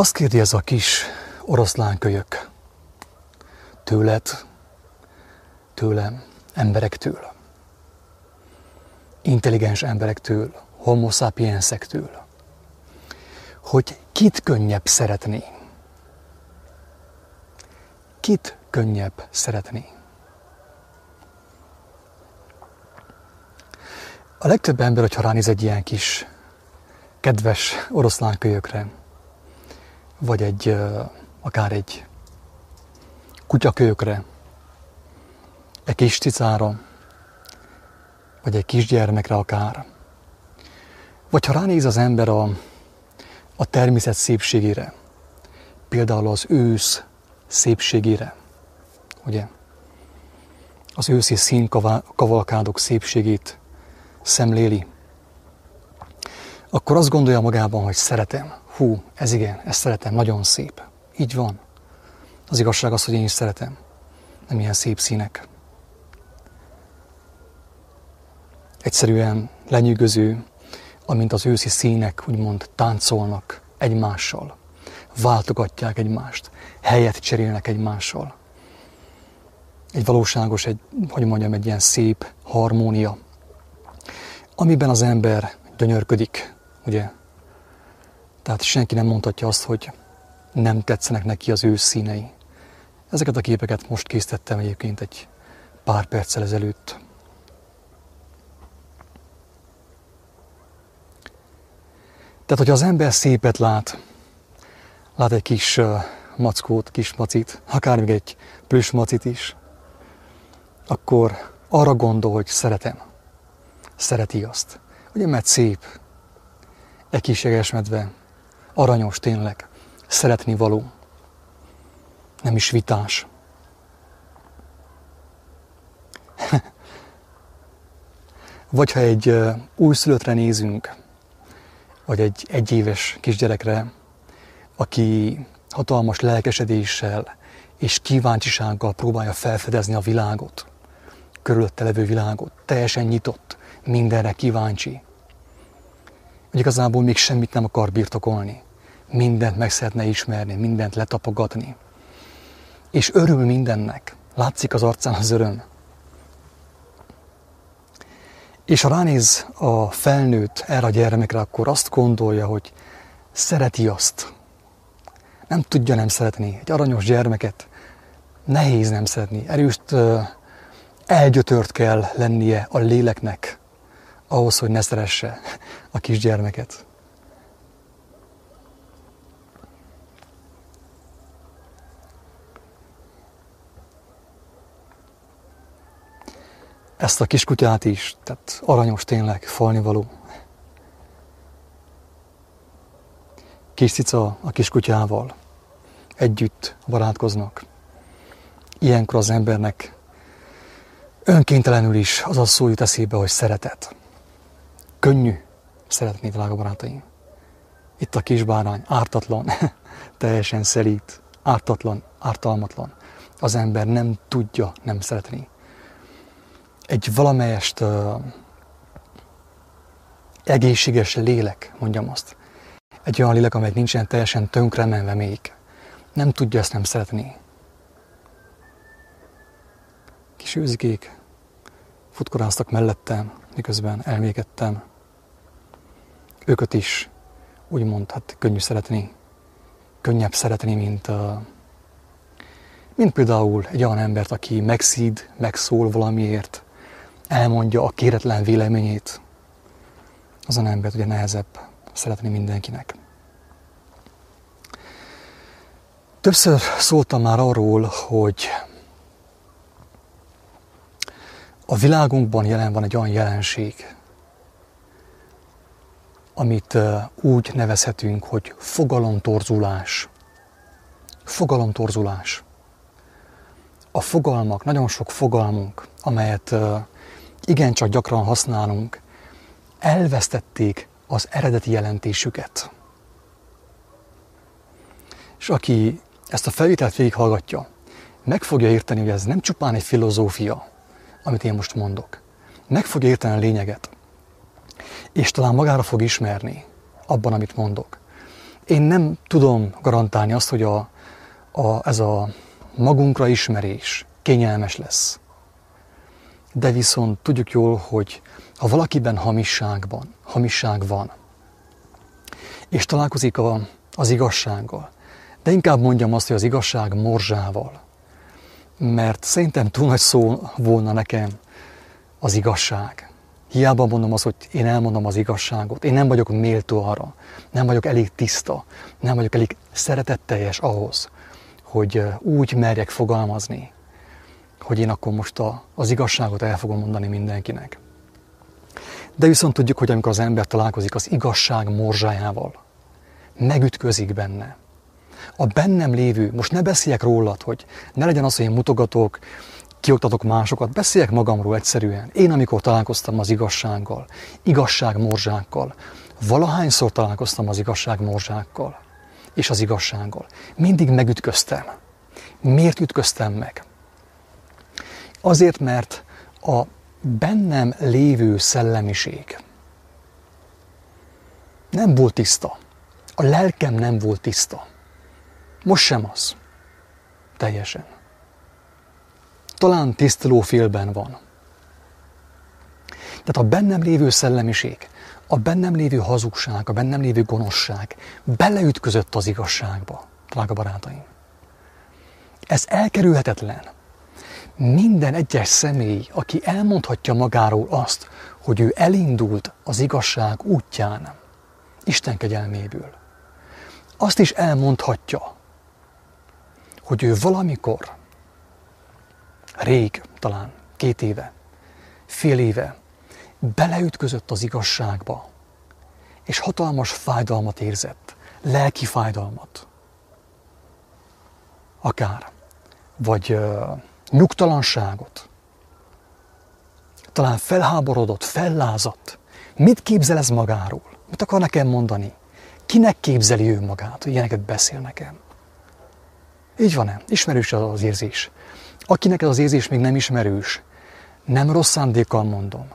Azt kérdi ez a kis oroszlánkölyök tőled, tőlem, emberektől, intelligens emberektől, homo sapiensektől, hogy kit könnyebb szeretni. Kit könnyebb szeretni. A legtöbb ember, hogyha ránéz egy ilyen kis kedves oroszlánkölyökre, vagy egy, akár egy kutyakölyökre, egy kis cicára, vagy egy kisgyermekre akár. Vagy ha ránéz az ember a, a természet szépségére, például az ősz szépségére, ugye? Az őszi színkavalkádok szépségét szemléli, akkor azt gondolja magában, hogy szeretem. Hú, ez igen, ezt szeretem, nagyon szép. Így van. Az igazság az, hogy én is szeretem. Nem ilyen szép színek. Egyszerűen lenyűgöző, amint az őszi színek úgymond táncolnak egymással, váltogatják egymást, helyet cserélnek egymással. Egy valóságos, egy, hogy mondjam, egy ilyen szép harmónia, amiben az ember gyönyörködik, ugye? Tehát senki nem mondhatja azt, hogy nem tetszenek neki az ő színei. Ezeket a képeket most készítettem egyébként egy pár perccel ezelőtt. Tehát, hogyha az ember szépet lát, lát egy kis mackót, kis macit, akár még egy plüss macit is, akkor arra gondol, hogy szeretem. Szereti azt. Ugye, mert szép. Egy kis medve, aranyos tényleg, szeretni való, nem is vitás. Vagy ha egy újszülöttre nézünk, vagy egy egyéves kisgyerekre, aki hatalmas lelkesedéssel és kíváncsisággal próbálja felfedezni a világot, körülötte levő világot, teljesen nyitott, mindenre kíváncsi, hogy igazából még semmit nem akar birtokolni, mindent meg szeretne ismerni, mindent letapogatni, és örül mindennek, látszik az arcán az öröm. És ha ránéz a felnőtt erre a gyermekre, akkor azt gondolja, hogy szereti azt. Nem tudja nem szeretni. Egy aranyos gyermeket nehéz nem szeretni. Erőst elgyötört kell lennie a léleknek ahhoz, hogy ne szeresse a kisgyermeket. ezt a kiskutyát is, tehát aranyos tényleg, falnivaló. Kis cica a kiskutyával együtt barátkoznak. Ilyenkor az embernek önkéntelenül is az a szó jut eszébe, hogy szeretet. Könnyű szeretni, drága barátaim. Itt a kis bárány, ártatlan, teljesen szelít, ártatlan, ártalmatlan. Az ember nem tudja nem szeretni egy valamelyest uh, egészséges lélek, mondjam azt. Egy olyan lélek, amely nincsen teljesen tönkremenve még. Nem tudja ezt nem szeretni. Kis őzikék futkoráztak mellettem, miközben elmégettem. Őket is úgymond, hát könnyű szeretni. Könnyebb szeretni, mint, uh, mint például egy olyan embert, aki megszíd, megszól valamiért, elmondja a kéretlen véleményét, azon embert ugye nehezebb szeretni mindenkinek. Többször szóltam már arról, hogy a világunkban jelen van egy olyan jelenség, amit úgy nevezhetünk, hogy fogalomtorzulás. Fogalomtorzulás. A fogalmak, nagyon sok fogalmunk, amelyet igencsak gyakran használunk, elvesztették az eredeti jelentésüket. És aki ezt a felvételt végighallgatja, meg fogja érteni, hogy ez nem csupán egy filozófia, amit én most mondok. Meg fogja érteni a lényeget. És talán magára fog ismerni abban, amit mondok. Én nem tudom garantálni azt, hogy a, a, ez a magunkra ismerés kényelmes lesz. De viszont tudjuk jól, hogy ha valakiben hamisság van, hamisság van, és találkozik a, az igazsággal, de inkább mondjam azt, hogy az igazság morzsával, mert szerintem túl nagy szó volna nekem az igazság. Hiába mondom azt, hogy én elmondom az igazságot. Én nem vagyok méltó arra, nem vagyok elég tiszta, nem vagyok elég szeretetteljes ahhoz, hogy úgy merjek fogalmazni, hogy én akkor most a, az igazságot el fogom mondani mindenkinek. De viszont tudjuk, hogy amikor az ember találkozik az igazság morzsájával, megütközik benne. A bennem lévő, most ne beszéljek rólad, hogy ne legyen az, hogy én mutogatok, kioktatok másokat, beszéljek magamról egyszerűen. Én, amikor találkoztam az igazsággal, igazság morzsákkal, valahányszor találkoztam az igazság morzsákkal és az igazsággal, mindig megütköztem. Miért ütköztem meg? Azért, mert a bennem lévő szellemiség nem volt tiszta. A lelkem nem volt tiszta. Most sem az. Teljesen. Talán tiszteló félben van. Tehát a bennem lévő szellemiség, a bennem lévő hazugság, a bennem lévő gonoszság beleütközött az igazságba, drága barátaim. Ez elkerülhetetlen. Minden egyes személy, aki elmondhatja magáról azt, hogy ő elindult az igazság útján, Isten kegyelméből, azt is elmondhatja, hogy ő valamikor, rég, talán két éve, fél éve beleütközött az igazságba, és hatalmas fájdalmat érzett, lelki fájdalmat. Akár, vagy uh, nyugtalanságot. Talán felháborodott, fellázadt. Mit képzel ez magáról? Mit akar nekem mondani? Kinek képzeli ő magát, hogy ilyeneket beszél nekem? Így van-e? Ismerős az érzés. Akinek ez az érzés még nem ismerős, nem rossz szándékkal mondom,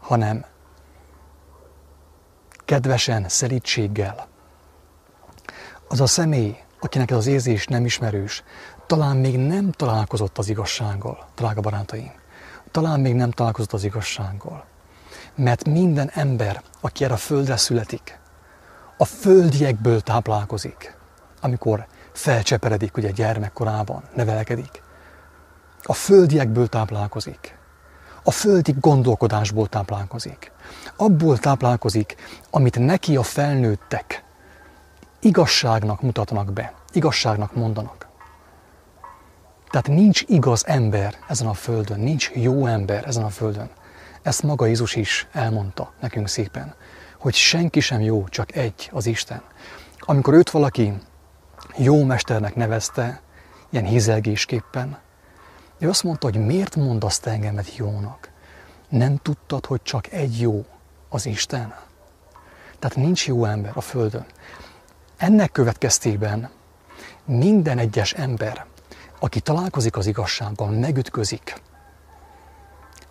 hanem kedvesen, szelítséggel. Az a személy, akinek ez az érzés nem ismerős, talán még nem találkozott az igazsággal, drága barátaim. Talán még nem találkozott az igazsággal. Mert minden ember, aki erre a földre születik, a földiekből táplálkozik, amikor felcseperedik, ugye gyermekkorában nevelkedik. A földiekből táplálkozik. A földi gondolkodásból táplálkozik. Abból táplálkozik, amit neki a felnőttek igazságnak mutatnak be, igazságnak mondanak. Tehát nincs igaz ember ezen a földön, nincs jó ember ezen a földön. Ezt maga Jézus is elmondta nekünk szépen, hogy senki sem jó, csak egy, az Isten. Amikor őt valaki jó mesternek nevezte, ilyen hízelgésképpen, ő azt mondta, hogy miért mondasz te engemet jónak? Nem tudtad, hogy csak egy jó az Isten? Tehát nincs jó ember a Földön. Ennek következtében minden egyes ember, aki találkozik az igazsággal, megütközik.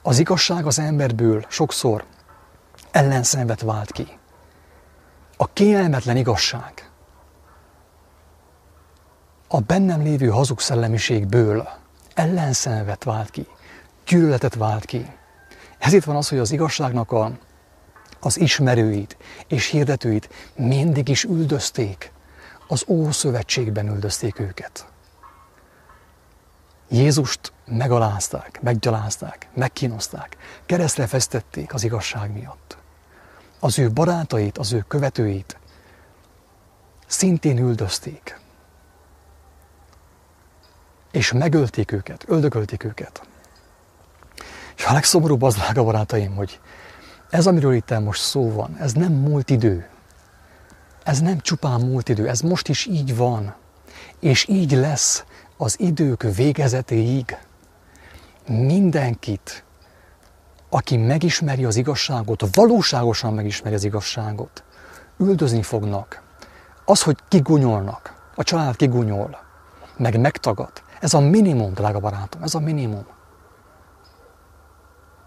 Az igazság az emberből sokszor ellenszenvet vált ki. A kényelmetlen igazság a bennem lévő hazug szellemiségből ellenszenvet vált ki, gyűlöletet vált ki. Ezért van az, hogy az igazságnak a, az ismerőit és hirdetőit mindig is üldözték. Az Ószövetségben üldözték őket. Jézust megalázták, meggyalázták, megkínozták, keresztre fesztették az igazság miatt. Az ő barátait, az ő követőit szintén üldözték és megölték őket, öldökölték őket. És a legszomorúbb az, drága barátaim, hogy ez, amiről itt most szó van, ez nem múlt idő. Ez nem csupán múlt idő, ez most is így van. És így lesz az idők végezetéig. Mindenkit, aki megismeri az igazságot, valóságosan megismeri az igazságot, üldözni fognak. Az, hogy kigunyolnak, a család kigunyol, meg megtagad, ez a minimum, drága barátom, ez a minimum.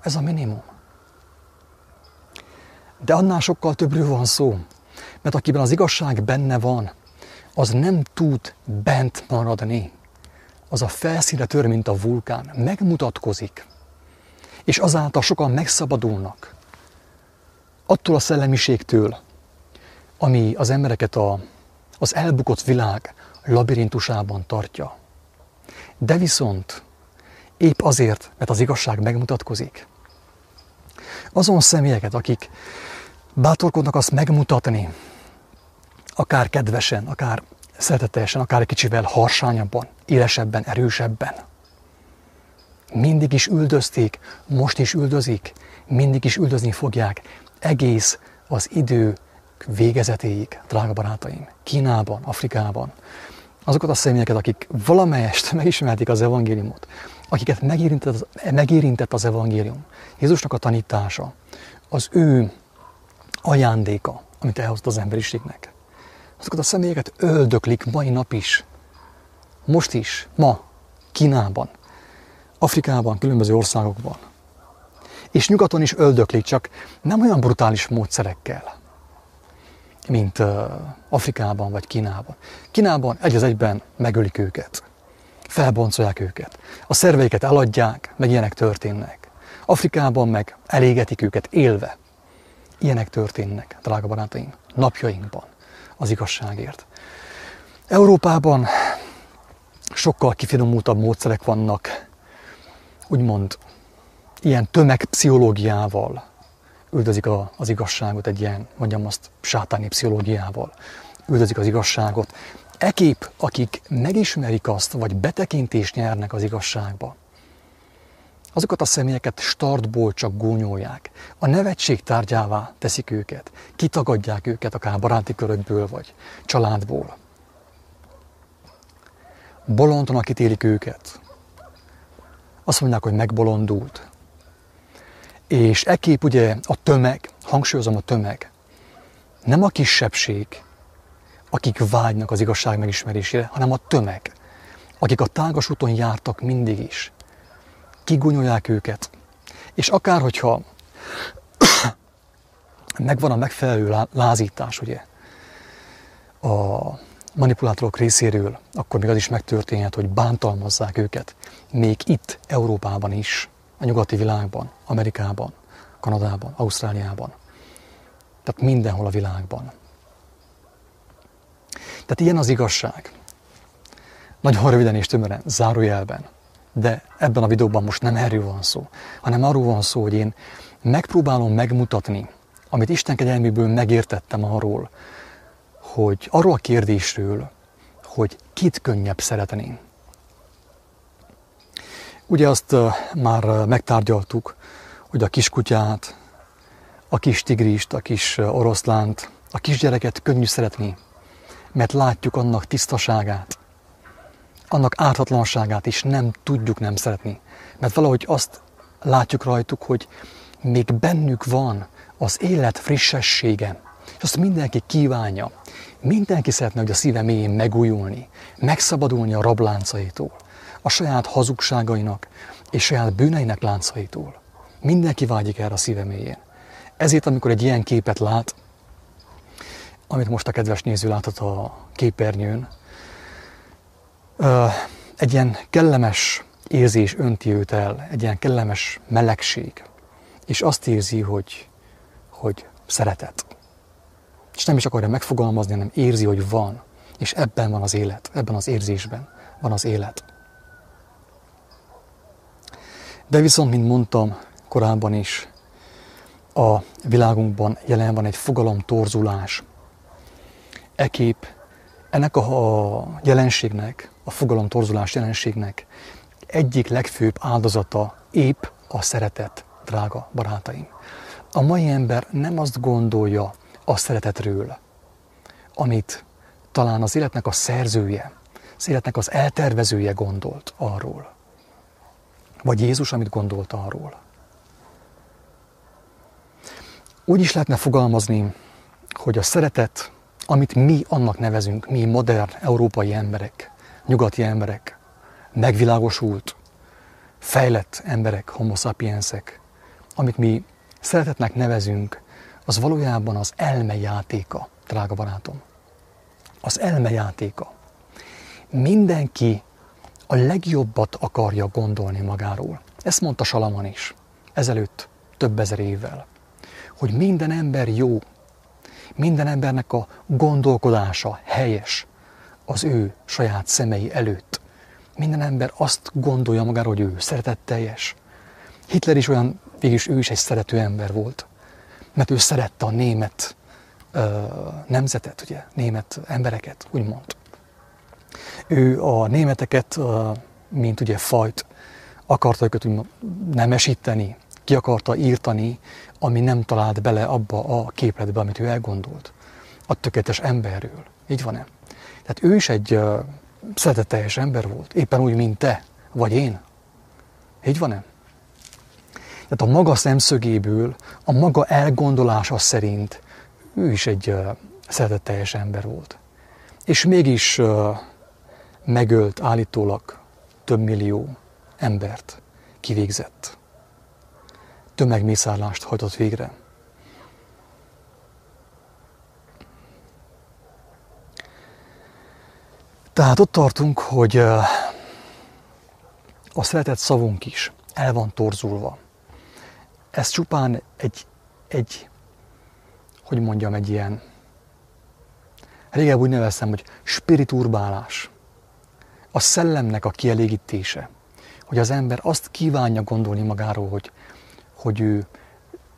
Ez a minimum. De annál sokkal többről van szó. Mert akiben az igazság benne van, az nem tud bent maradni. Az a felszíne tör, mint a vulkán, megmutatkozik. És azáltal sokan megszabadulnak attól a szellemiségtől, ami az embereket a, az elbukott világ labirintusában tartja. De viszont épp azért, mert az igazság megmutatkozik, azon személyeket, akik bátorkodnak azt megmutatni, akár kedvesen, akár szeretetesen, akár egy kicsivel harsányabban, élesebben, erősebben. Mindig is üldözték, most is üldözik, mindig is üldözni fogják, egész az idő végezetéig, drága barátaim, Kínában, Afrikában, azokat a személyeket, akik valamelyest megismerték az evangéliumot, akiket megérintett az, megérintett az evangélium, Jézusnak a tanítása, az ő ajándéka, amit elhozott az emberiségnek. Azokat a személyeket öldöklik mai nap is, most is, ma, Kínában, Afrikában, különböző országokban. És nyugaton is öldöklik, csak nem olyan brutális módszerekkel, mint Afrikában vagy Kínában. Kínában egy az egyben megölik őket, felboncolják őket, a szerveiket eladják, meg ilyenek történnek. Afrikában meg elégetik őket élve. Ilyenek történnek, drága barátaim, napjainkban az igazságért. Európában sokkal kifinomultabb módszerek vannak, úgymond ilyen tömegpszichológiával üldözik az igazságot, egy ilyen, mondjam azt, sátáni pszichológiával üldözik az igazságot. Ekép, akik megismerik azt, vagy betekintést nyernek az igazságba, azokat a személyeket startból csak gúnyolják. A nevetség tárgyává teszik őket, kitagadják őket akár baráti körökből vagy családból. Bolondnak ítélik őket. Azt mondják, hogy megbolondult. És ekép ugye a tömeg, hangsúlyozom a tömeg, nem a kisebbség, akik vágynak az igazság megismerésére, hanem a tömeg, akik a tágas úton jártak mindig is, kigunyolják őket. És akár, hogyha megvan a megfelelő lázítás, ugye, a manipulátorok részéről, akkor még az is megtörténhet, hogy bántalmazzák őket, még itt, Európában is, a nyugati világban, Amerikában, Kanadában, Ausztráliában. Tehát mindenhol a világban. Tehát ilyen az igazság. Nagyon röviden és tömören, zárójelben. De ebben a videóban most nem erről van szó, hanem arról van szó, hogy én megpróbálom megmutatni, amit Isten kegyelméből megértettem arról, hogy arról a kérdésről, hogy kit könnyebb szeretni. Ugye azt már megtárgyaltuk, hogy a kiskutyát, a kis tigrist, a kis oroszlánt, a kisgyereket könnyű szeretni, mert látjuk annak tisztaságát, annak ártatlanságát is nem tudjuk nem szeretni. Mert valahogy azt látjuk rajtuk, hogy még bennük van az élet frissessége. És azt mindenki kívánja. Mindenki szeretne, hogy a szíve mélyén megújulni, megszabadulni a rabláncaitól, a saját hazugságainak és saját bűneinek láncaitól. Mindenki vágyik erre a szíve mélyén. Ezért, amikor egy ilyen képet lát, amit most a kedves néző láthat a képernyőn, egy ilyen kellemes érzés önti őt el, egy ilyen kellemes melegség, és azt érzi, hogy, hogy szeretet. És nem is akarja megfogalmazni, hanem érzi, hogy van, és ebben van az élet, ebben az érzésben van az élet. De viszont, mint mondtam korábban is, a világunkban jelen van egy fogalom torzulás. Ekép ennek a jelenségnek, a fogalom torzulás jelenségnek egyik legfőbb áldozata épp a szeretet, drága barátaim. A mai ember nem azt gondolja a szeretetről, amit talán az életnek a szerzője, az életnek az eltervezője gondolt arról. Vagy Jézus, amit gondolt arról. Úgy is lehetne fogalmazni, hogy a szeretet amit mi annak nevezünk, mi modern európai emberek, nyugati emberek, megvilágosult, fejlett emberek, homo sapiensek, amit mi szeretetnek nevezünk, az valójában az elme játéka drága barátom. Az elmejátéka. Mindenki a legjobbat akarja gondolni magáról. Ezt mondta Salaman is, ezelőtt több ezer évvel, hogy minden ember jó, minden embernek a gondolkodása helyes az ő saját szemei előtt. Minden ember azt gondolja magáról, hogy ő szeretetteljes. Hitler is olyan, végülis ő is egy szerető ember volt, mert ő szerette a német ö, nemzetet, ugye, német embereket, úgymond. Ő a németeket, mint ugye fajt, akarta őket nemesíteni, ki akarta írtani, ami nem talált bele abba a képletbe, amit ő elgondolt. A tökéletes emberről. Így van-e? Tehát ő is egy uh, szeretetteljes ember volt, éppen úgy, mint te, vagy én. Így van-e? Tehát a maga szemszögéből, a maga elgondolása szerint ő is egy uh, szeretetteljes ember volt. És mégis uh, megölt állítólag több millió embert kivégzett. Tömegmészárlást hajtott végre. Tehát ott tartunk, hogy a szeretett szavunk is el van torzulva. Ez csupán egy, egy hogy mondjam, egy ilyen, régebb úgy neveztem, hogy spiriturbálás. A szellemnek a kielégítése hogy az ember azt kívánja gondolni magáról, hogy, hogy ő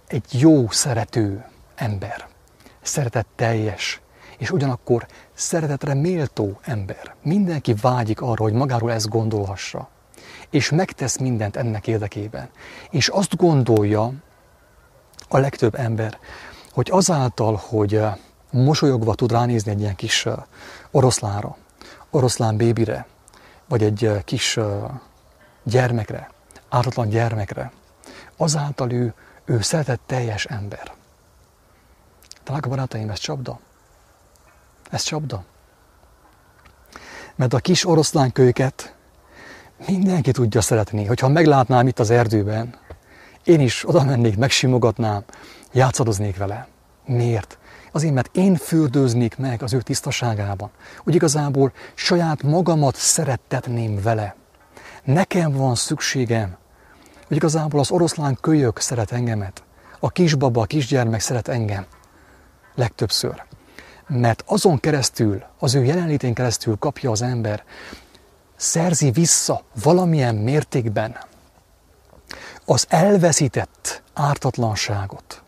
egy jó, szerető ember, szeretetteljes, és ugyanakkor szeretetre méltó ember. Mindenki vágyik arra, hogy magáról ezt gondolhassa, és megtesz mindent ennek érdekében. És azt gondolja a legtöbb ember, hogy azáltal, hogy mosolyogva tud ránézni egy ilyen kis oroszlára, oroszlán bébire, vagy egy kis gyermekre, ártatlan gyermekre, azáltal ő, ő szeretett teljes ember. Drága barátaim, ez csapda? Ez csapda? Mert a kis oroszlánkölyket mindenki tudja szeretni. Hogyha meglátnám itt az erdőben, én is oda mennék, megsimogatnám, játszadoznék vele. Miért? Azért, mert én fürdőznék meg az ő tisztaságában. Úgy igazából saját magamat szerettetném vele. Nekem van szükségem, hogy igazából az oroszlán kölyök szeret engemet, a kisbaba, a kisgyermek szeret engem legtöbbször. Mert azon keresztül, az ő jelenlétén keresztül kapja az ember, szerzi vissza valamilyen mértékben az elveszített ártatlanságot,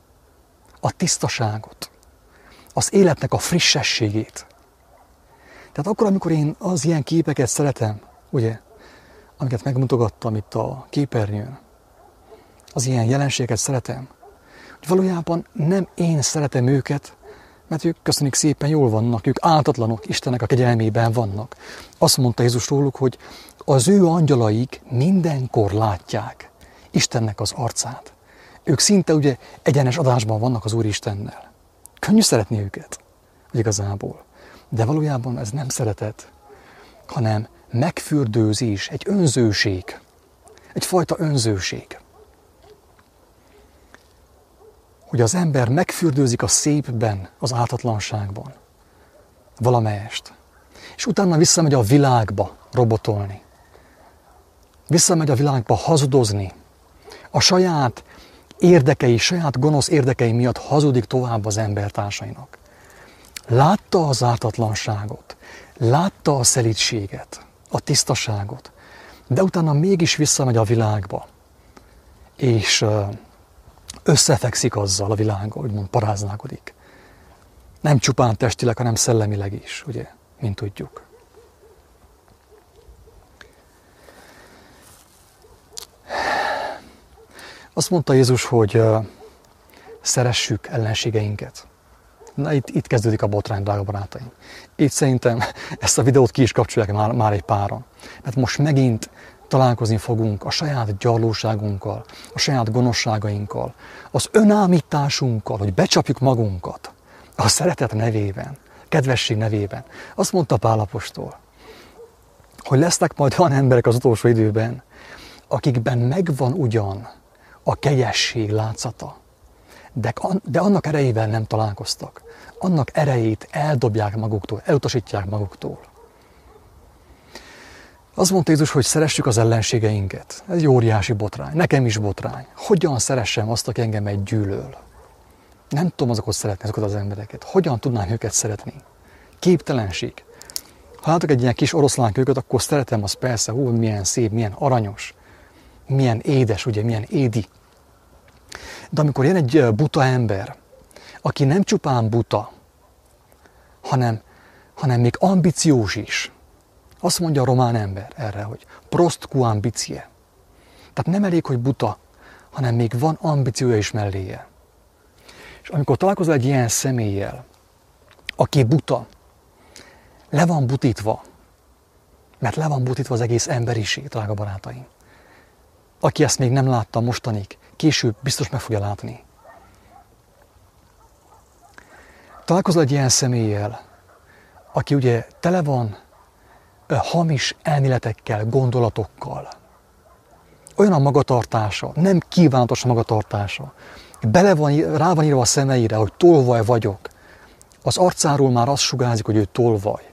a tisztaságot, az életnek a frissességét. Tehát akkor, amikor én az ilyen képeket szeretem, ugye, amiket megmutogattam itt a képernyőn, az ilyen jelenségeket szeretem, hogy valójában nem én szeretem őket, mert ők köszönik szépen jól vannak, ők áltatlanok, Istennek a kegyelmében vannak. Azt mondta Jézus róluk, hogy az ő angyalaik mindenkor látják Istennek az arcát. Ők szinte ugye egyenes adásban vannak az Úr Istennel. Könnyű szeretni őket, igazából. De valójában ez nem szeretet, hanem megfürdőzés, egy önzőség, egyfajta önzőség. Hogy az ember megfürdőzik a szépben, az ártatlanságban, valamelyest. És utána visszamegy a világba robotolni. Visszamegy a világba hazudozni. A saját érdekei, saját gonosz érdekei miatt hazudik tovább az embertársainak. Látta az ártatlanságot, látta a szelítséget, a tisztaságot, de utána mégis visszamegy a világba, és összefekszik azzal a világgal, úgymond paráználkodik. Nem csupán testileg, hanem szellemileg is, ugye, mint tudjuk. Azt mondta Jézus, hogy szeressük ellenségeinket. Na itt, itt kezdődik a botrány, drága barátaim. Itt szerintem ezt a videót ki is kapcsolják már, már egy páron. Mert most megint találkozni fogunk a saját gyarlóságunkkal, a saját gonoszságainkkal, az önállításunkkal, hogy becsapjuk magunkat a szeretet nevében, kedvesség nevében. Azt mondta Pálapostól, hogy lesznek majd olyan emberek az utolsó időben, akikben megvan ugyan a kegyesség látszata, de, de annak erejével nem találkoztak. Annak erejét eldobják maguktól, elutasítják maguktól. Az mondta Jézus, hogy szeressük az ellenségeinket. Ez egy óriási botrány. Nekem is botrány. Hogyan szeressem azt, aki engem egy gyűlöl? Nem tudom azokat szeretni, azokat az embereket. Hogyan tudnám őket szeretni? Képtelenség. Ha látok egy ilyen kis oroszlán kölyköt, akkor szeretem az persze, hú, milyen szép, milyen aranyos, milyen édes, ugye, milyen édi. De amikor jön egy buta ember, aki nem csupán buta, hanem, hanem még ambiciós is, azt mondja a román ember erre, hogy prost cu ambicie. Tehát nem elég, hogy buta, hanem még van ambíciója is melléje. És amikor találkozol egy ilyen személlyel, aki buta, le van butítva, mert le van butítva az egész emberiség, drága barátaim. Aki ezt még nem látta mostanig, később biztos meg fogja látni. Találkozol egy ilyen személlyel, aki ugye tele van hamis elméletekkel, gondolatokkal. Olyan a magatartása, nem kívánatos a magatartása. Bele van, rá van írva a szemeire, hogy tolvaj vagyok. Az arcáról már azt sugárzik, hogy ő tolvaj.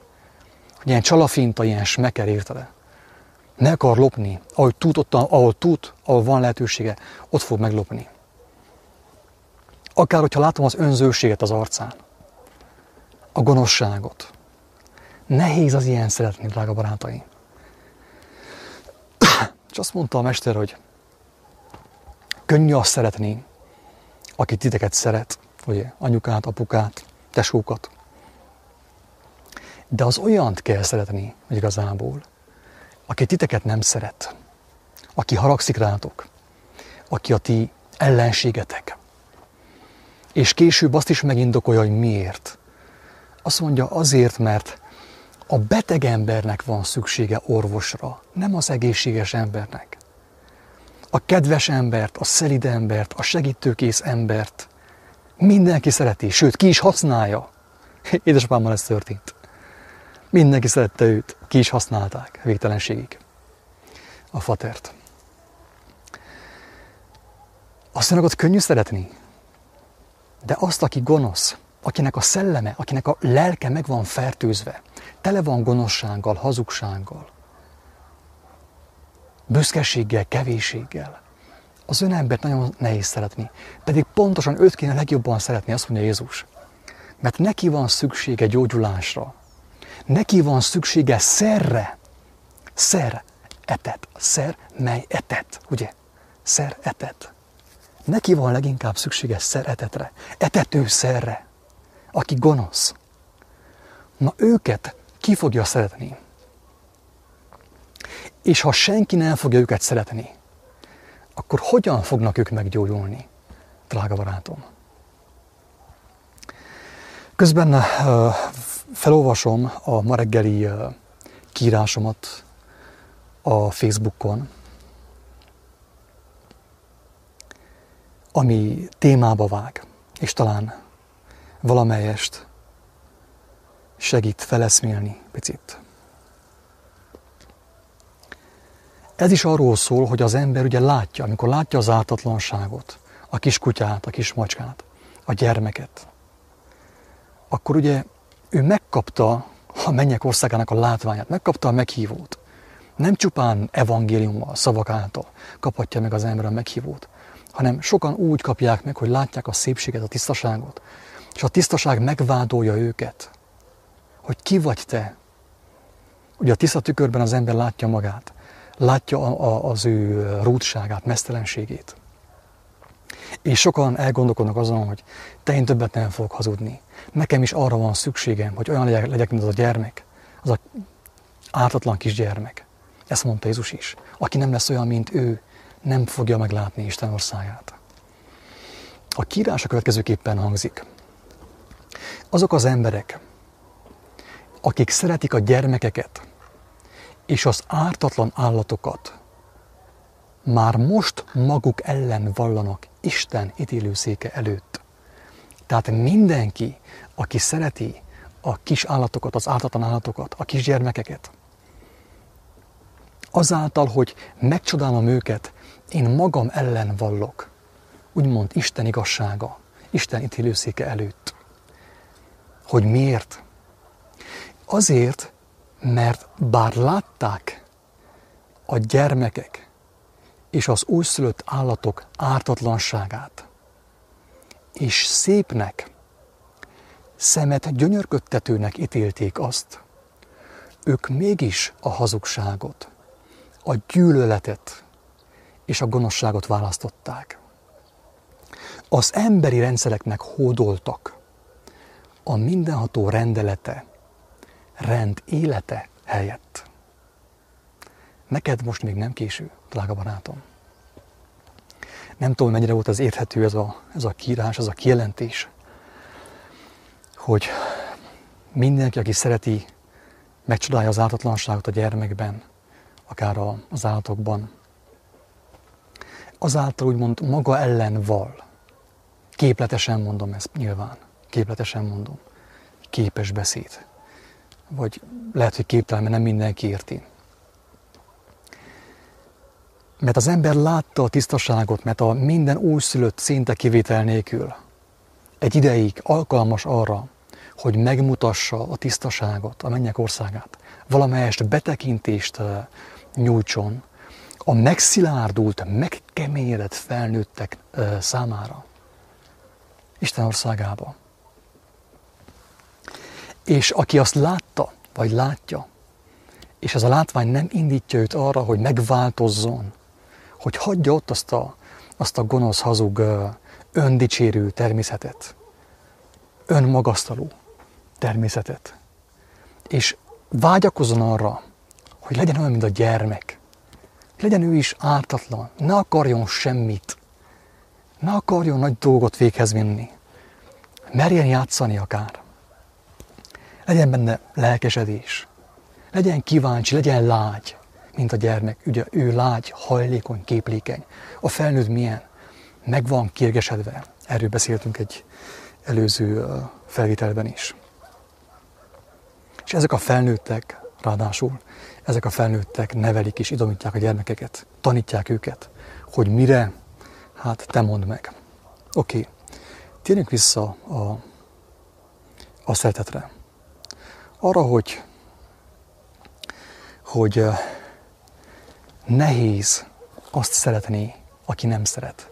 Hogy ilyen csalafinta, ilyen smeker, érted Ne akar lopni. Ahogy tud, ott, ahol tud, ahol van lehetősége, ott fog meglopni. Akár, hogyha látom az önzőséget az arcán, a gonoszságot, Nehéz az ilyen szeretni, drága barátaim. És azt mondta a mester, hogy könnyű azt szeretni, aki titeket szeret, ugye, anyukát, apukát, tesókat. De az olyant kell szeretni, hogy igazából, aki titeket nem szeret, aki haragszik rátok, aki a ti ellenségetek. És később azt is megindokolja, hogy miért. Azt mondja azért, mert a beteg embernek van szüksége orvosra, nem az egészséges embernek. A kedves embert, a szelid embert, a segítőkész embert mindenki szereti, sőt ki is használja. Édesapámmal ez történt. Mindenki szerette őt, ki is használták végtelenségig. A fatert. Ott könnyű szeretni, de azt, aki gonosz, akinek a szelleme, akinek a lelke meg van fertőzve, tele van gonoszsággal, hazugsággal, büszkeséggel, kevéséggel. Az embert nagyon nehéz szeretni, pedig pontosan őt kéne legjobban szeretni, azt mondja Jézus. Mert neki van szüksége gyógyulásra, neki van szüksége szerre, szer, etet, szer, mely etet, ugye? Szer, etet. Neki van leginkább szüksége szeretetre, etető szerre, aki gonosz. Na őket ki fogja szeretni? És ha senki nem fogja őket szeretni, akkor hogyan fognak ők meggyógyulni, drága barátom? Közben felolvasom a ma reggeli kiírásomat a Facebookon, ami témába vág, és talán valamelyest segít feleszmélni picit. Ez is arról szól, hogy az ember ugye látja, amikor látja az ártatlanságot, a kis kutyát, a kis macskát, a gyermeket, akkor ugye ő megkapta a mennyek országának a látványát, megkapta a meghívót. Nem csupán evangéliummal, szavak által kaphatja meg az ember a meghívót, hanem sokan úgy kapják meg, hogy látják a szépséget, a tisztaságot, és a tisztaság megvádolja őket, hogy ki vagy te. Ugye a tiszta tükörben az ember látja magát, látja a, a, az ő rútságát, mesztelenségét. És sokan elgondolkodnak azon, hogy te én többet nem fogok hazudni. Nekem is arra van szükségem, hogy olyan legyek, legyek mint az a gyermek, az a ártatlan kisgyermek. Ezt mondta Jézus is. Aki nem lesz olyan, mint ő, nem fogja meglátni Isten országát. A kírás a következőképpen hangzik. Azok az emberek, akik szeretik a gyermekeket és az ártatlan állatokat, már most maguk ellen vallanak Isten ítélőszéke előtt. Tehát mindenki, aki szereti a kis állatokat, az ártatlan állatokat, a kis gyermekeket, azáltal, hogy megcsodálom őket, én magam ellen vallok, úgymond Isten igazsága, Isten ítélőszéke előtt. Hogy miért? Azért, mert bár látták a gyermekek és az újszülött állatok ártatlanságát, és szépnek, szemet gyönyörködtetőnek ítélték azt, ők mégis a hazugságot, a gyűlöletet és a gonoszságot választották. Az emberi rendszereknek hódoltak, a mindenható rendelete, rend élete helyett. Neked most még nem késő, drága barátom. Nem tudom, mennyire volt az érthető ez a, ez a kiírás, ez a kijelentés, hogy mindenki, aki szereti, megcsodálja az ártatlanságot a gyermekben, akár az állatokban, azáltal úgymond maga ellen val. Képletesen mondom ezt nyilván, képletesen mondom. Képes beszéd. Vagy lehet, hogy képtelen, mert nem mindenki érti. Mert az ember látta a tisztaságot, mert a minden újszülött szinte kivétel nélkül egy ideig alkalmas arra, hogy megmutassa a tisztaságot, a mennyek országát, valamelyest betekintést nyújtson a megszilárdult, megkeményedett felnőttek számára. Isten országába. És aki azt látta, vagy látja, és ez a látvány nem indítja őt arra, hogy megváltozzon, hogy hagyja ott azt a, azt a gonosz, hazug, öndicsérő természetet, önmagasztaló természetet, és vágyakozzon arra, hogy legyen olyan, mint a gyermek, legyen ő is ártatlan, ne akarjon semmit, ne akarjon nagy dolgot véghez vinni, merjen játszani akár, legyen benne lelkesedés, legyen kíváncsi, legyen lágy, mint a gyermek. Ugye ő lágy, hajlékony, képlékeny. A felnőtt milyen? Meg van kérgesedve. Erről beszéltünk egy előző felvételben is. És ezek a felnőttek, ráadásul, ezek a felnőttek nevelik és idomítják a gyermekeket, tanítják őket, hogy mire, hát te mondd meg. Oké, okay. térjünk vissza a, a szeretetre. Arra, hogy, hogy nehéz azt szeretni, aki nem szeret.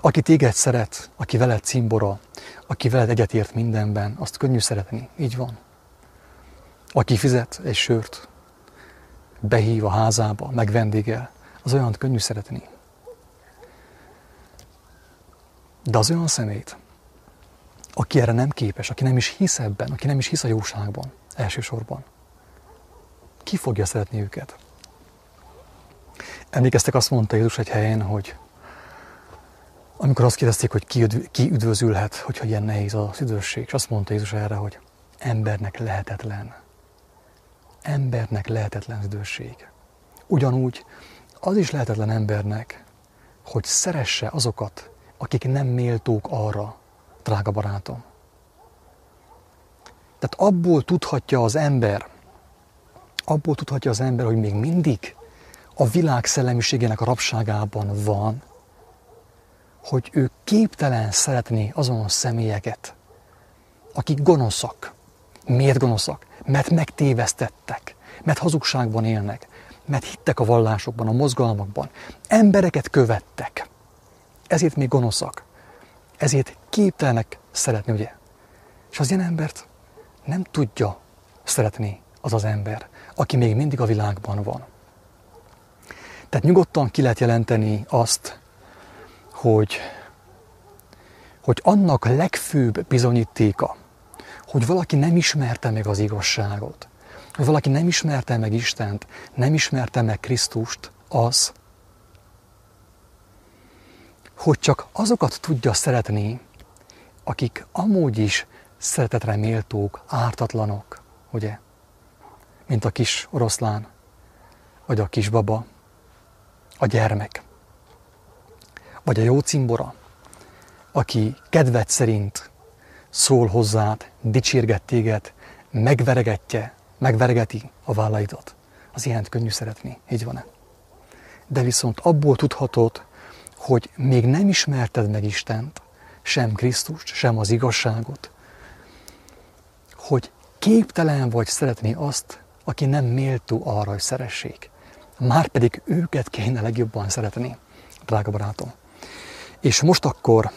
Aki téged szeret, aki veled cimbora, aki veled egyetért mindenben, azt könnyű szeretni. Így van. Aki fizet egy sört, behív a házába, megvendégel, az olyan könnyű szeretni. De az olyan szemét, aki erre nem képes, aki nem is hisz ebben, aki nem is hisz a jóságban, elsősorban, ki fogja szeretni őket? Emlékeztek, azt mondta Jézus egy helyen, hogy amikor azt kérdezték, hogy ki, ki üdvözülhet, hogyha ilyen nehéz az üdvösség, és azt mondta Jézus erre, hogy embernek lehetetlen. Embernek lehetetlen üdvösség. Ugyanúgy az is lehetetlen embernek, hogy szeresse azokat, akik nem méltók arra, drága barátom. Tehát abból tudhatja az ember, abból tudhatja az ember, hogy még mindig a világ szellemiségének a rabságában van, hogy ő képtelen szeretni azon személyeket, akik gonoszak. Miért gonoszak? Mert megtévesztettek, mert hazugságban élnek, mert hittek a vallásokban, a mozgalmakban, embereket követtek. Ezért még gonoszak. Ezért képtelenek szeretni, ugye? És az ilyen embert nem tudja szeretni az az ember, aki még mindig a világban van. Tehát nyugodtan ki lehet jelenteni azt, hogy, hogy annak legfőbb bizonyítéka, hogy valaki nem ismerte meg az igazságot, hogy valaki nem ismerte meg Istent, nem ismerte meg Krisztust, az, hogy csak azokat tudja szeretni, akik amúgy is szeretetre méltók, ártatlanok, ugye? Mint a kis oroszlán, vagy a kis baba, a gyermek vagy a jó cimbora, aki kedved szerint szól hozzád, dicsérget téged, megveregetje, megveregeti a vállaidat. Az ilyent könnyű szeretni, így van-e? De viszont abból tudhatod, hogy még nem ismerted meg Istent, sem Krisztust, sem az igazságot, hogy képtelen vagy szeretni azt, aki nem méltó arra, hogy szeressék. Márpedig őket kéne legjobban szeretni, drága barátom. És most akkor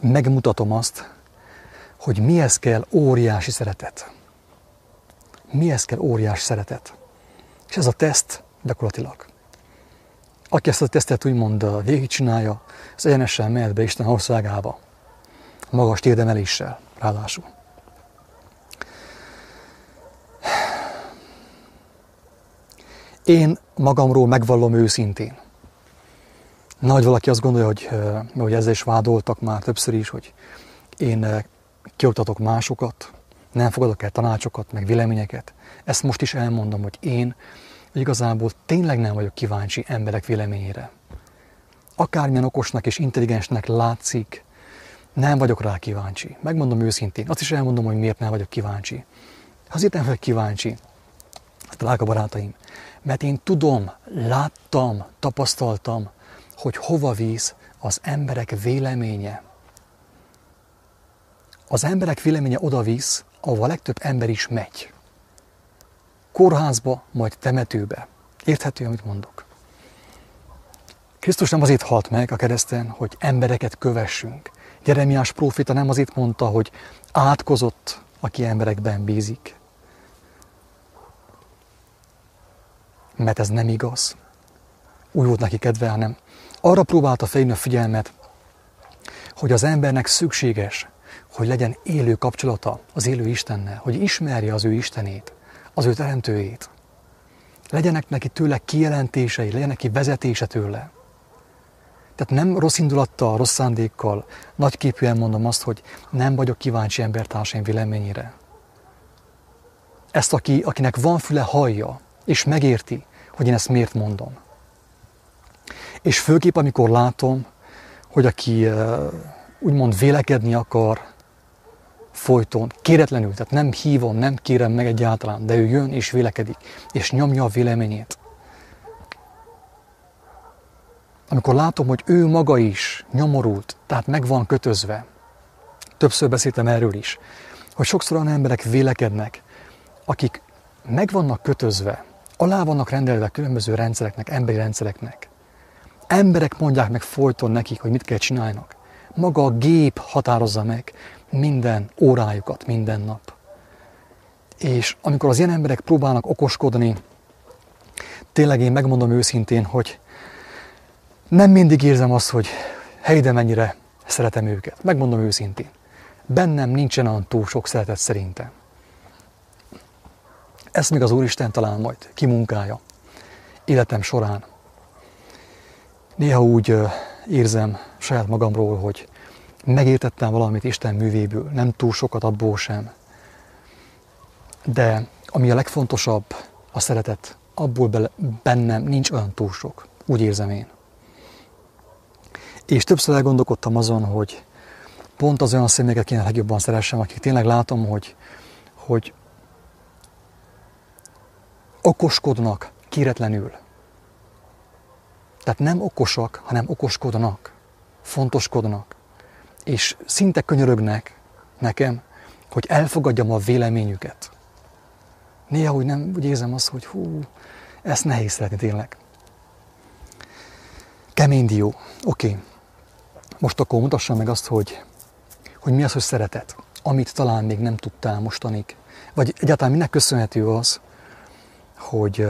megmutatom azt, hogy mihez kell óriási szeretet. Mihez kell óriási szeretet. És ez a teszt gyakorlatilag. Aki ezt a tesztet úgymond végigcsinálja, az egyenesen mehet be Isten országába. Magas térdemeléssel, ráadásul. Én magamról megvallom őszintén. Nagy valaki azt gondolja, hogy, hogy ezzel is vádoltak már többször is, hogy én kioktatok másokat, nem fogadok el tanácsokat, meg véleményeket. Ezt most is elmondom, hogy én igazából tényleg nem vagyok kíváncsi emberek véleményére. Akármilyen okosnak és intelligensnek látszik, nem vagyok rá kíváncsi. Megmondom őszintén. Azt is elmondom, hogy miért nem vagyok kíváncsi. Azért nem vagyok kíváncsi, drága barátaim, mert én tudom, láttam, tapasztaltam, hogy hova víz az emberek véleménye. Az emberek véleménye oda visz, ahova legtöbb ember is megy kórházba, majd temetőbe. Érthető, amit mondok? Krisztus nem azért halt meg a kereszten, hogy embereket kövessünk. Jeremiás prófita nem azért mondta, hogy átkozott, aki emberekben bízik. Mert ez nem igaz. Úgy volt neki kedve, hanem arra próbálta felhívni a figyelmet, hogy az embernek szükséges, hogy legyen élő kapcsolata az élő Istennel, hogy ismerje az ő Istenét az ő teremtőjét. Legyenek neki tőle kijelentései, legyen neki vezetése tőle. Tehát nem rossz indulattal, rossz szándékkal, nagyképűen mondom azt, hogy nem vagyok kíváncsi embertársaim véleményére. Ezt, aki, akinek van füle, hallja, és megérti, hogy én ezt miért mondom. És főképp, amikor látom, hogy aki úgymond vélekedni akar, folyton, kéretlenül, tehát nem hívom, nem kérem meg egyáltalán, de ő jön és vélekedik, és nyomja a véleményét. Amikor látom, hogy ő maga is nyomorult, tehát meg van kötözve, többször beszéltem erről is, hogy sokszor olyan emberek vélekednek, akik meg vannak kötözve, alá vannak rendelve különböző rendszereknek, emberi rendszereknek. Emberek mondják meg folyton nekik, hogy mit kell csinálnak. Maga a gép határozza meg, minden órájukat minden nap. És amikor az ilyen emberek próbálnak okoskodni, tényleg én megmondom őszintén, hogy nem mindig érzem azt, hogy helyde mennyire szeretem őket. Megmondom őszintén. Bennem nincsen olyan túl sok szeretet szerintem. Ezt még az Úristen talán majd kimunkálja életem során. Néha úgy érzem saját magamról, hogy megértettem valamit Isten művéből, nem túl sokat abból sem. De ami a legfontosabb, a szeretet, abból bele, bennem nincs olyan túl sok. Úgy érzem én. És többször elgondolkodtam azon, hogy pont az olyan személyeket kéne legjobban szeressem, akik tényleg látom, hogy, hogy okoskodnak kéretlenül. Tehát nem okosak, hanem okoskodnak, fontoskodnak és szinte könyörögnek nekem, hogy elfogadjam a véleményüket. Néha úgy nem, úgy érzem azt, hogy hú, ezt nehéz szeretni tényleg. Kemény dió. Oké. Most akkor mutassam meg azt, hogy, hogy mi az, hogy szeretet, amit talán még nem tudtál mostanig. Vagy egyáltalán minek köszönhető az, hogy,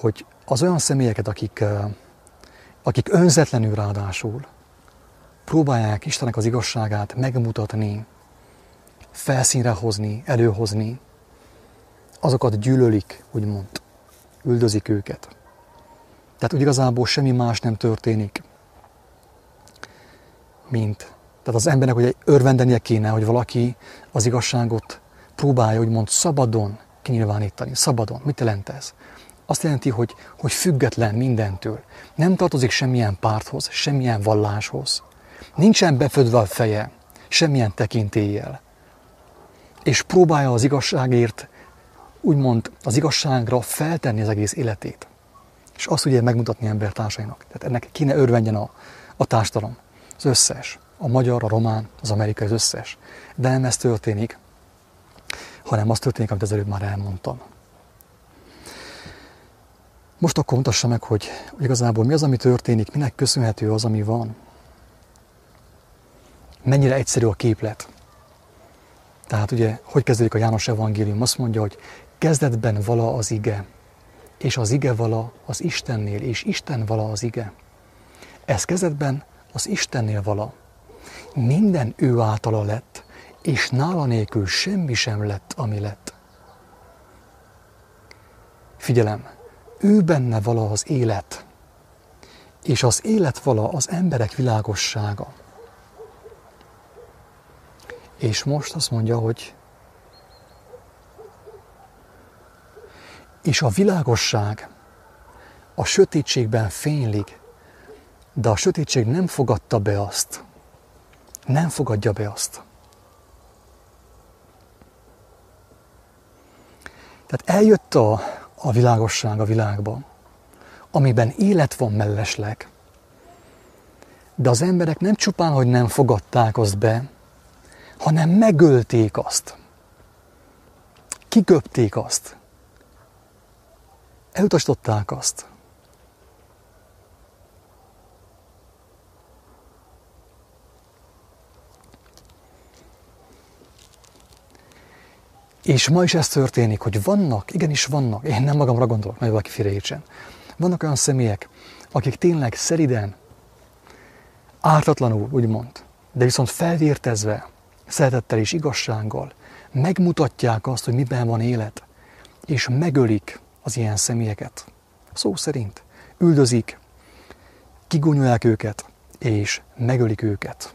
hogy az olyan személyeket, akik akik önzetlenül ráadásul próbálják Istennek az igazságát megmutatni, felszínre hozni, előhozni, azokat gyűlölik, úgymond, üldözik őket. Tehát úgy igazából semmi más nem történik, mint, tehát az embernek hogy örvendenie kéne, hogy valaki az igazságot próbálja, úgymond szabadon kinyilvánítani. Szabadon. Mit jelent ez? Azt jelenti, hogy, hogy független mindentől. Nem tartozik semmilyen párthoz, semmilyen valláshoz. Nincsen befödve a feje, semmilyen tekintéllyel. És próbálja az igazságért, úgymond az igazságra feltenni az egész életét. És azt ugye megmutatni embertársainak. Tehát ennek kéne örvendjen a, a társadalom. Az összes. A magyar, a román, az amerikai, az összes. De nem ez történik, hanem az történik, amit az előbb már elmondtam. Most akkor mutassa meg, hogy, hogy igazából mi az, ami történik, minek köszönhető az, ami van. Mennyire egyszerű a képlet. Tehát ugye, hogy kezdődik a János evangélium? Azt mondja, hogy kezdetben vala az ige, és az ige vala az Istennél, és Isten vala az ige. Ez kezdetben az Istennél vala. Minden ő általa lett, és nála nélkül semmi sem lett, ami lett. Figyelem, ő benne vala az élet, és az élet vala az emberek világossága. És most azt mondja, hogy és a világosság a sötétségben fénylik, de a sötétség nem fogadta be azt. Nem fogadja be azt. Tehát eljött a, a világosság a világba, amiben élet van mellesleg, de az emberek nem csupán, hogy nem fogadták azt be, hanem megölték azt. Kiköpték azt. Elutasították azt. És ma is ez történik, hogy vannak, igenis vannak, én nem magamra gondolok, majd valaki félreértsen. Vannak olyan személyek, akik tényleg szeriden, ártatlanul, úgymond, de viszont felvértezve, szeretettel és igazsággal megmutatják azt, hogy miben van élet, és megölik az ilyen személyeket. Szó szerint üldözik, kigúnyolják őket, és megölik őket.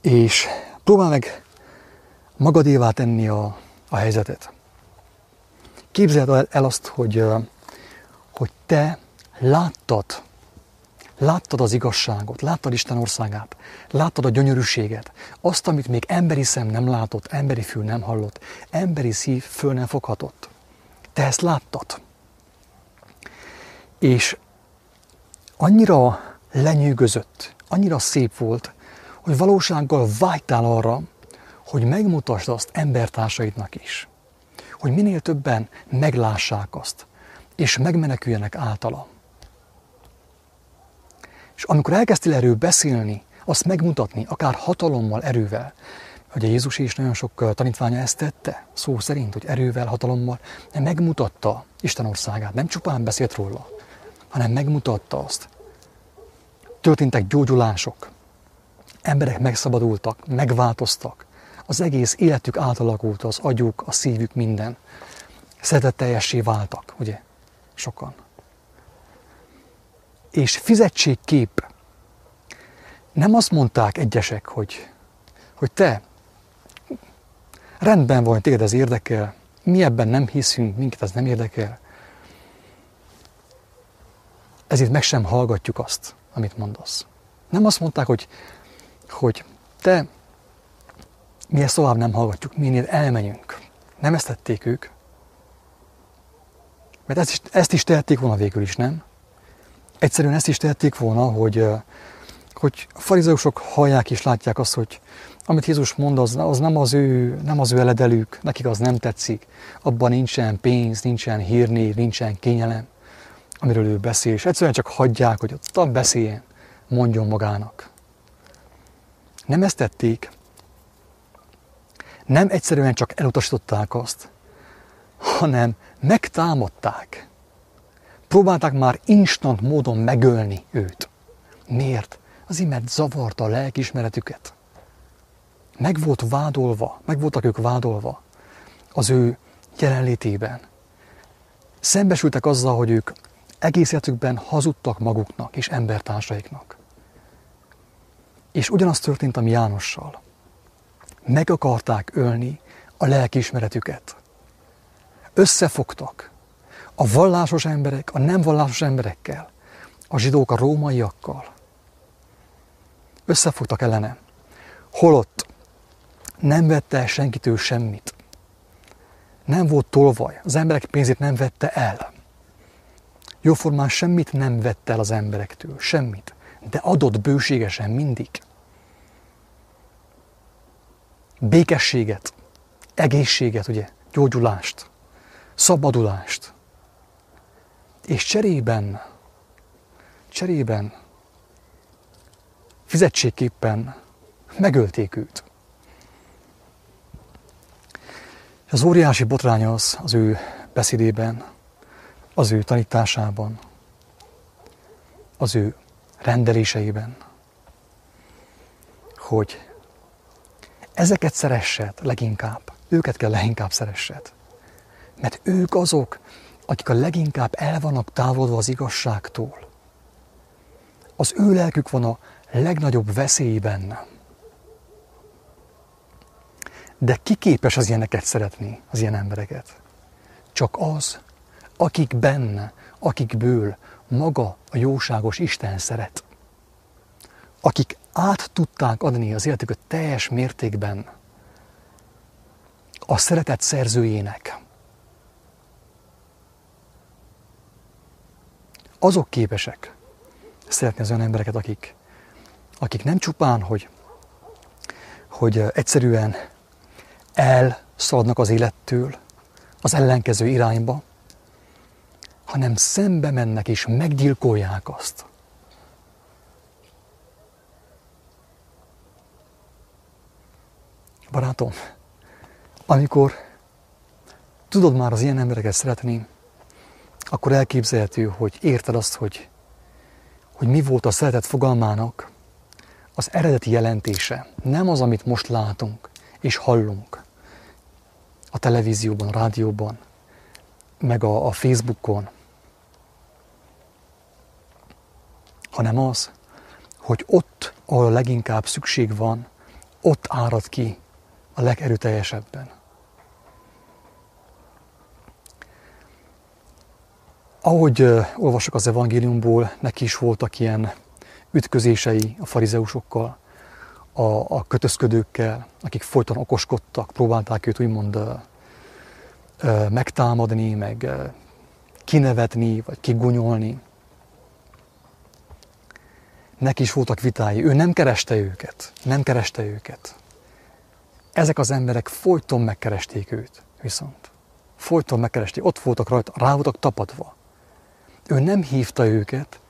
És próbál meg magadévá tenni a, a helyzetet. Képzeld el azt, hogy, hogy te láttad, láttad az igazságot, láttad Isten országát, láttad a gyönyörűséget, azt, amit még emberi szem nem látott, emberi fül nem hallott, emberi szív föl nem foghatott. Te ezt láttad. És annyira lenyűgözött, annyira szép volt, hogy valósággal vágytál arra, hogy megmutasd azt embertársaidnak is. Hogy minél többen meglássák azt, és megmeneküljenek általa. És amikor elkezdtél erről beszélni, azt megmutatni, akár hatalommal, erővel, Ugye Jézus is nagyon sok tanítványa ezt tette, szó szerint, hogy erővel, hatalommal, de megmutatta Isten országát, nem csupán beszélt róla, hanem megmutatta azt. Történtek gyógyulások, emberek megszabadultak, megváltoztak, az egész életük átalakult, az agyuk, a szívük, minden. Szeretetteljessé váltak, ugye? Sokan. És fizetségkép. Nem azt mondták egyesek, hogy, hogy te, rendben van, téged ez érdekel, mi ebben nem hiszünk, minket ez nem érdekel. Ezért meg sem hallgatjuk azt, amit mondasz. Nem azt mondták, hogy, hogy te mi ezt tovább nem hallgatjuk, minél elmenjünk. Nem ezt tették ők. Mert ezt is, ezt is tehették volna végül is, nem? Egyszerűen ezt is tehették volna, hogy, hogy a farizeusok hallják és látják azt, hogy amit Jézus mond, az, az nem, az ő, nem az ő eledelük, nekik az nem tetszik. Abban nincsen pénz, nincsen hírnév, nincsen kényelem, amiről ő beszél. És egyszerűen csak hagyják, hogy ott beszéljen, mondjon magának. Nem ezt tették, nem egyszerűen csak elutasították azt, hanem megtámadták. Próbálták már instant módon megölni őt. Miért? Azért, mert zavarta a lelkismeretüket. Meg volt vádolva, meg voltak ők vádolva az ő jelenlétében. Szembesültek azzal, hogy ők egész életükben hazudtak maguknak és embertársaiknak. És ugyanaz történt a mi Jánossal meg akarták ölni a lelkiismeretüket. Összefogtak a vallásos emberek a nem vallásos emberekkel, a zsidók a rómaiakkal. Összefogtak ellene. Holott nem vette el senkitől semmit. nem volt tolvaj, az emberek pénzét nem vette el. Jóformán semmit nem vett el az emberektől, semmit, de adott bőségesen mindig. Békességet, egészséget, ugye, gyógyulást, szabadulást. És cserében, cserében, fizetségképpen megölték őt. Az óriási botrány az az ő beszédében, az ő tanításában, az ő rendeléseiben, hogy ezeket szeressed leginkább, őket kell leginkább szeressed. Mert ők azok, akik a leginkább el vannak távolodva az igazságtól. Az ő lelkük van a legnagyobb veszélyben. De ki képes az ilyeneket szeretni, az ilyen embereket? Csak az, akik benne, akikből maga a jóságos Isten szeret. Akik át tudták adni az életüket teljes mértékben a szeretet szerzőjének. Azok képesek szeretni az olyan embereket, akik, akik nem csupán, hogy, hogy egyszerűen elszaladnak az élettől, az ellenkező irányba, hanem szembe mennek és meggyilkolják azt. Barátom, amikor tudod már az ilyen embereket szeretni, akkor elképzelhető, hogy érted azt, hogy, hogy mi volt a szeretet fogalmának az eredeti jelentése. Nem az, amit most látunk és hallunk a televízióban, a rádióban, meg a, a Facebookon, hanem az, hogy ott, ahol leginkább szükség van, ott árad ki a legerőteljesebben. Ahogy olvasok az evangéliumból, neki is voltak ilyen ütközései a farizeusokkal, a, a kötözködőkkel, akik folyton okoskodtak, próbálták őt úgymond megtámadni, meg kinevetni, vagy kigunyolni. Neki is voltak vitái, ő nem kereste őket, nem kereste őket. Ezek az emberek folyton megkeresték őt, viszont. Folyton megkeresték, ott voltak rajta, rá voltak tapadva. Ő nem hívta őket,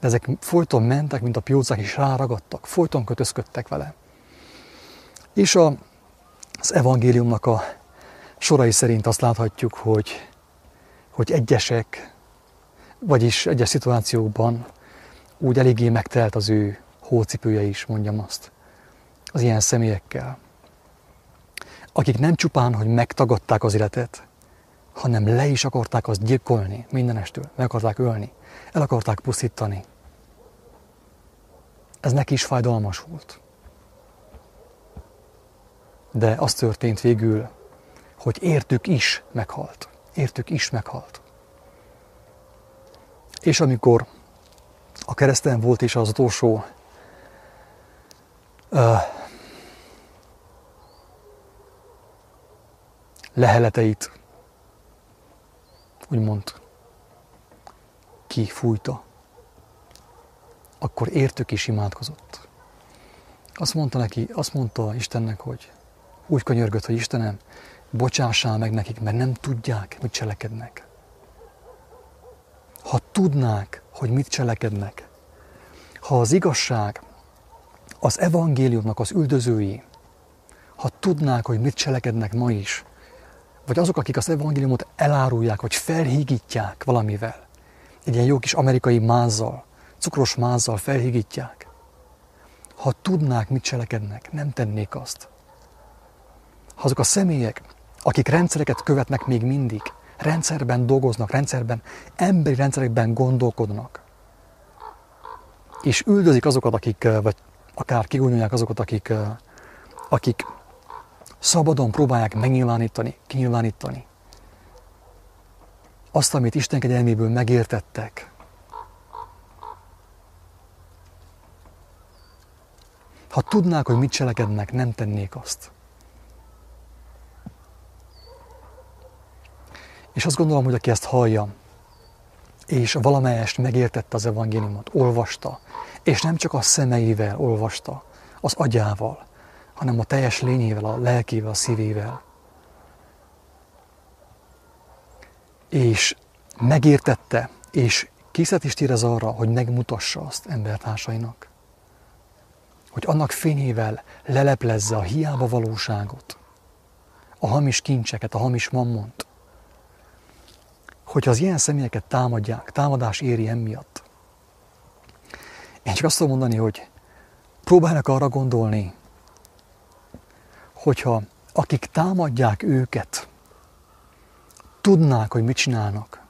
de ezek folyton mentek, mint a piócák, és ráragadtak, folyton kötözködtek vele. És a, az evangéliumnak a sorai szerint azt láthatjuk, hogy, hogy egyesek, vagyis egyes szituációkban úgy eléggé megtelt az ő hócipője is, mondjam azt, az ilyen személyekkel. Akik nem csupán, hogy megtagadták az életet, hanem le is akarták azt gyilkolni mindenestől, meg akarták ölni, el akarták pusztítani. Ez neki is fájdalmas volt. De az történt végül, hogy értük is meghalt. Értük is meghalt. És amikor a kereszten volt is az utolsó uh, leheleteit, úgymond kifújta, akkor értük is imádkozott. Azt mondta neki, azt mondta Istennek, hogy úgy könyörgött, hogy Istenem, bocsássál meg nekik, mert nem tudják, mit cselekednek. Ha tudnák, hogy mit cselekednek, ha az igazság, az evangéliumnak az üldözői, ha tudnák, hogy mit cselekednek ma is, vagy azok, akik az evangéliumot elárulják, vagy felhígítják valamivel, egy ilyen jó kis amerikai mázzal, cukros mázzal felhígítják, ha tudnák, mit cselekednek, nem tennék azt. Ha azok a személyek, akik rendszereket követnek még mindig, rendszerben dolgoznak, rendszerben, emberi rendszerekben gondolkodnak, és üldözik azokat, akik, vagy akár kigúnyolják azokat, akik, akik szabadon próbálják megnyilvánítani, kinyilvánítani azt, amit Isten kegyelméből megértettek. Ha tudnák, hogy mit cselekednek, nem tennék azt. És azt gondolom, hogy aki ezt hallja, és valamelyest megértette az evangéliumot, olvasta, és nem csak a szemeivel olvasta, az agyával, hanem a teljes lényével, a lelkével, a szívével. És megértette, és készet is érez arra, hogy megmutassa azt embertársainak. Hogy annak fényével leleplezze a hiába valóságot, a hamis kincseket, a hamis mammont. Hogyha az ilyen személyeket támadják, támadás éri emiatt, én csak azt tudom mondani, hogy próbálnak arra gondolni, hogyha akik támadják őket, tudnák, hogy mit csinálnak,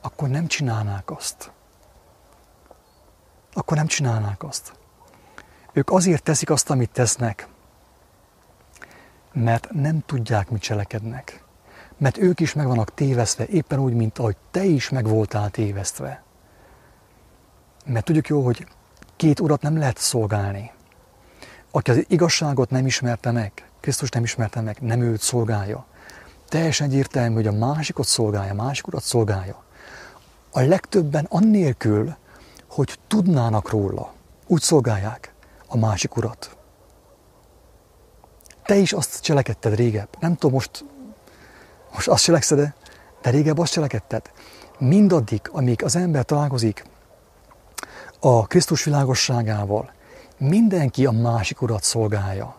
akkor nem csinálnák azt. Akkor nem csinálnák azt. Ők azért teszik azt, amit tesznek, mert nem tudják, mit cselekednek. Mert ők is meg vannak tévesztve, éppen úgy, mint ahogy te is meg voltál tévesztve. Mert tudjuk jó, hogy két urat nem lehet szolgálni. Aki az igazságot nem ismerte meg, Krisztus nem ismerte meg, nem őt szolgálja. Teljesen egyértelmű, hogy a másikot szolgálja, másik urat szolgálja. A legtöbben annélkül, hogy tudnának róla, úgy szolgálják a másik urat. Te is azt cselekedted régebb. Nem tudom, most, most azt cselekszed de régebb azt cselekedted. Mindaddig, amíg az ember találkozik a Krisztus világosságával, mindenki a másik urat szolgálja.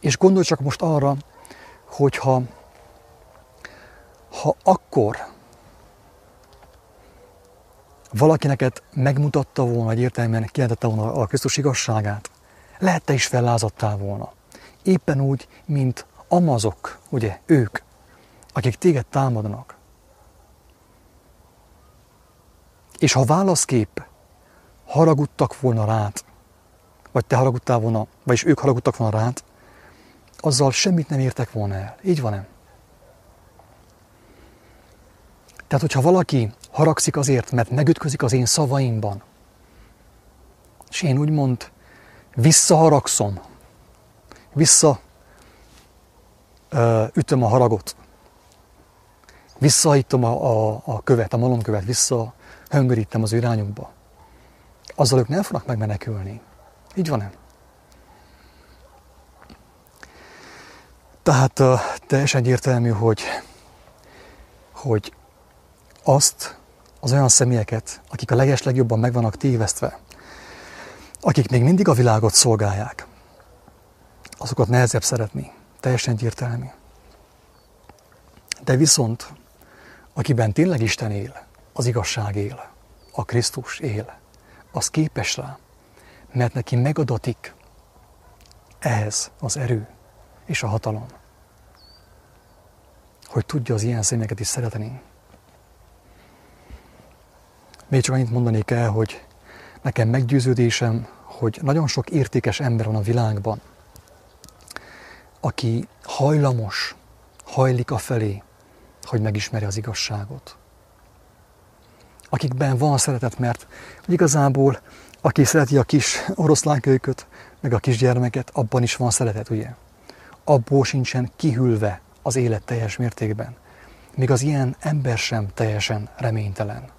És gondolj csak most arra, hogyha ha akkor valaki neked megmutatta volna, vagy értelműen kijelentette volna a Krisztus igazságát, lehet te is fellázadtál volna. Éppen úgy, mint amazok, ugye, ők, akik téged támadnak. És ha válaszkép haragudtak volna rád, vagy te haragudtál volna, vagyis ők haragudtak volna rád, azzal semmit nem értek volna el. Így van-e? Tehát, hogyha valaki haragszik azért, mert megütközik az én szavaimban, és én úgymond visszaharagszom, vissza ütöm a haragot, visszahítom a, a, a követ, a malomkövet, vissza höngörítem az irányukba, azzal ők nem fognak megmenekülni. Így van-e? Tehát teljesen egyértelmű, hogy, hogy azt az olyan személyeket, akik a legeslegjobban meg vannak tévesztve, akik még mindig a világot szolgálják, azokat nehezebb szeretni. Teljesen egyértelmű. De viszont, akiben tényleg Isten él, az igazság él, a Krisztus él, az képes rá, mert neki megadatik ehhez az erő és a hatalom, hogy tudja az ilyen személyeket is szeretni. Még csak annyit mondanék el, hogy nekem meggyőződésem, hogy nagyon sok értékes ember van a világban, aki hajlamos, hajlik a felé, hogy megismeri az igazságot. Akikben van szeretet, mert igazából aki szereti a kis oroszlánkölyköt, meg a kisgyermeket, abban is van szeretet, ugye? Abból sincsen kihűlve az élet teljes mértékben. Még az ilyen ember sem teljesen reménytelen.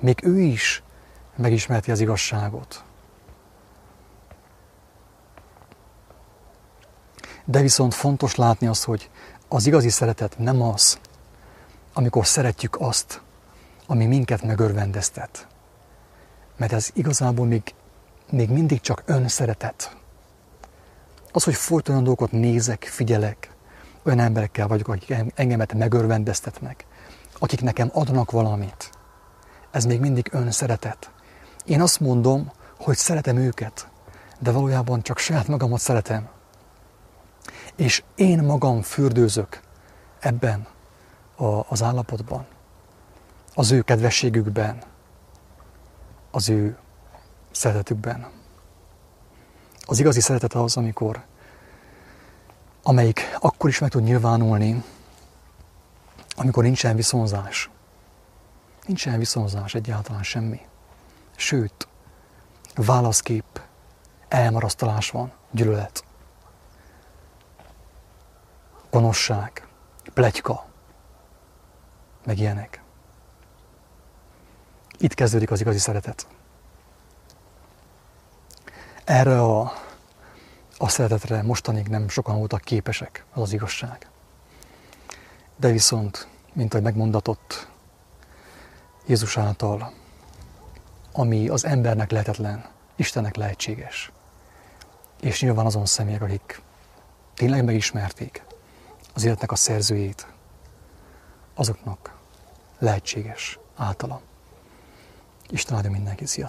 Még ő is megismerti az igazságot. De viszont fontos látni azt, hogy az igazi szeretet nem az, amikor szeretjük azt, ami minket megörvendeztet. Mert ez igazából még, még mindig csak önszeretet. Az, hogy folyton olyan dolgokat nézek, figyelek, olyan emberekkel vagyok, akik engemet megörvendeztetnek, akik nekem adnak valamit. Ez még mindig önszeretet. Én azt mondom, hogy szeretem őket, de valójában csak saját magamat szeretem. És én magam fürdőzök ebben a, az állapotban, az ő kedvességükben, az ő szeretetükben. Az igazi szeretet az, amikor, amelyik akkor is meg tud nyilvánulni, amikor nincsen viszonzás. Nincsen viszonzás egyáltalán semmi. Sőt, válaszkép, elmarasztalás van, gyűlölet, gonoszság, plegyka, meg ilyenek. Itt kezdődik az igazi szeretet. Erre a, a szeretetre mostanig nem sokan voltak képesek, az az igazság. De viszont, mint ahogy megmondatott Jézus által, ami az embernek lehetetlen, Istennek lehetséges. És nyilván azon személyek, akik tényleg megismerték az életnek a szerzőjét, azoknak lehetséges általa. Isten áldja mindenki, sziasztok!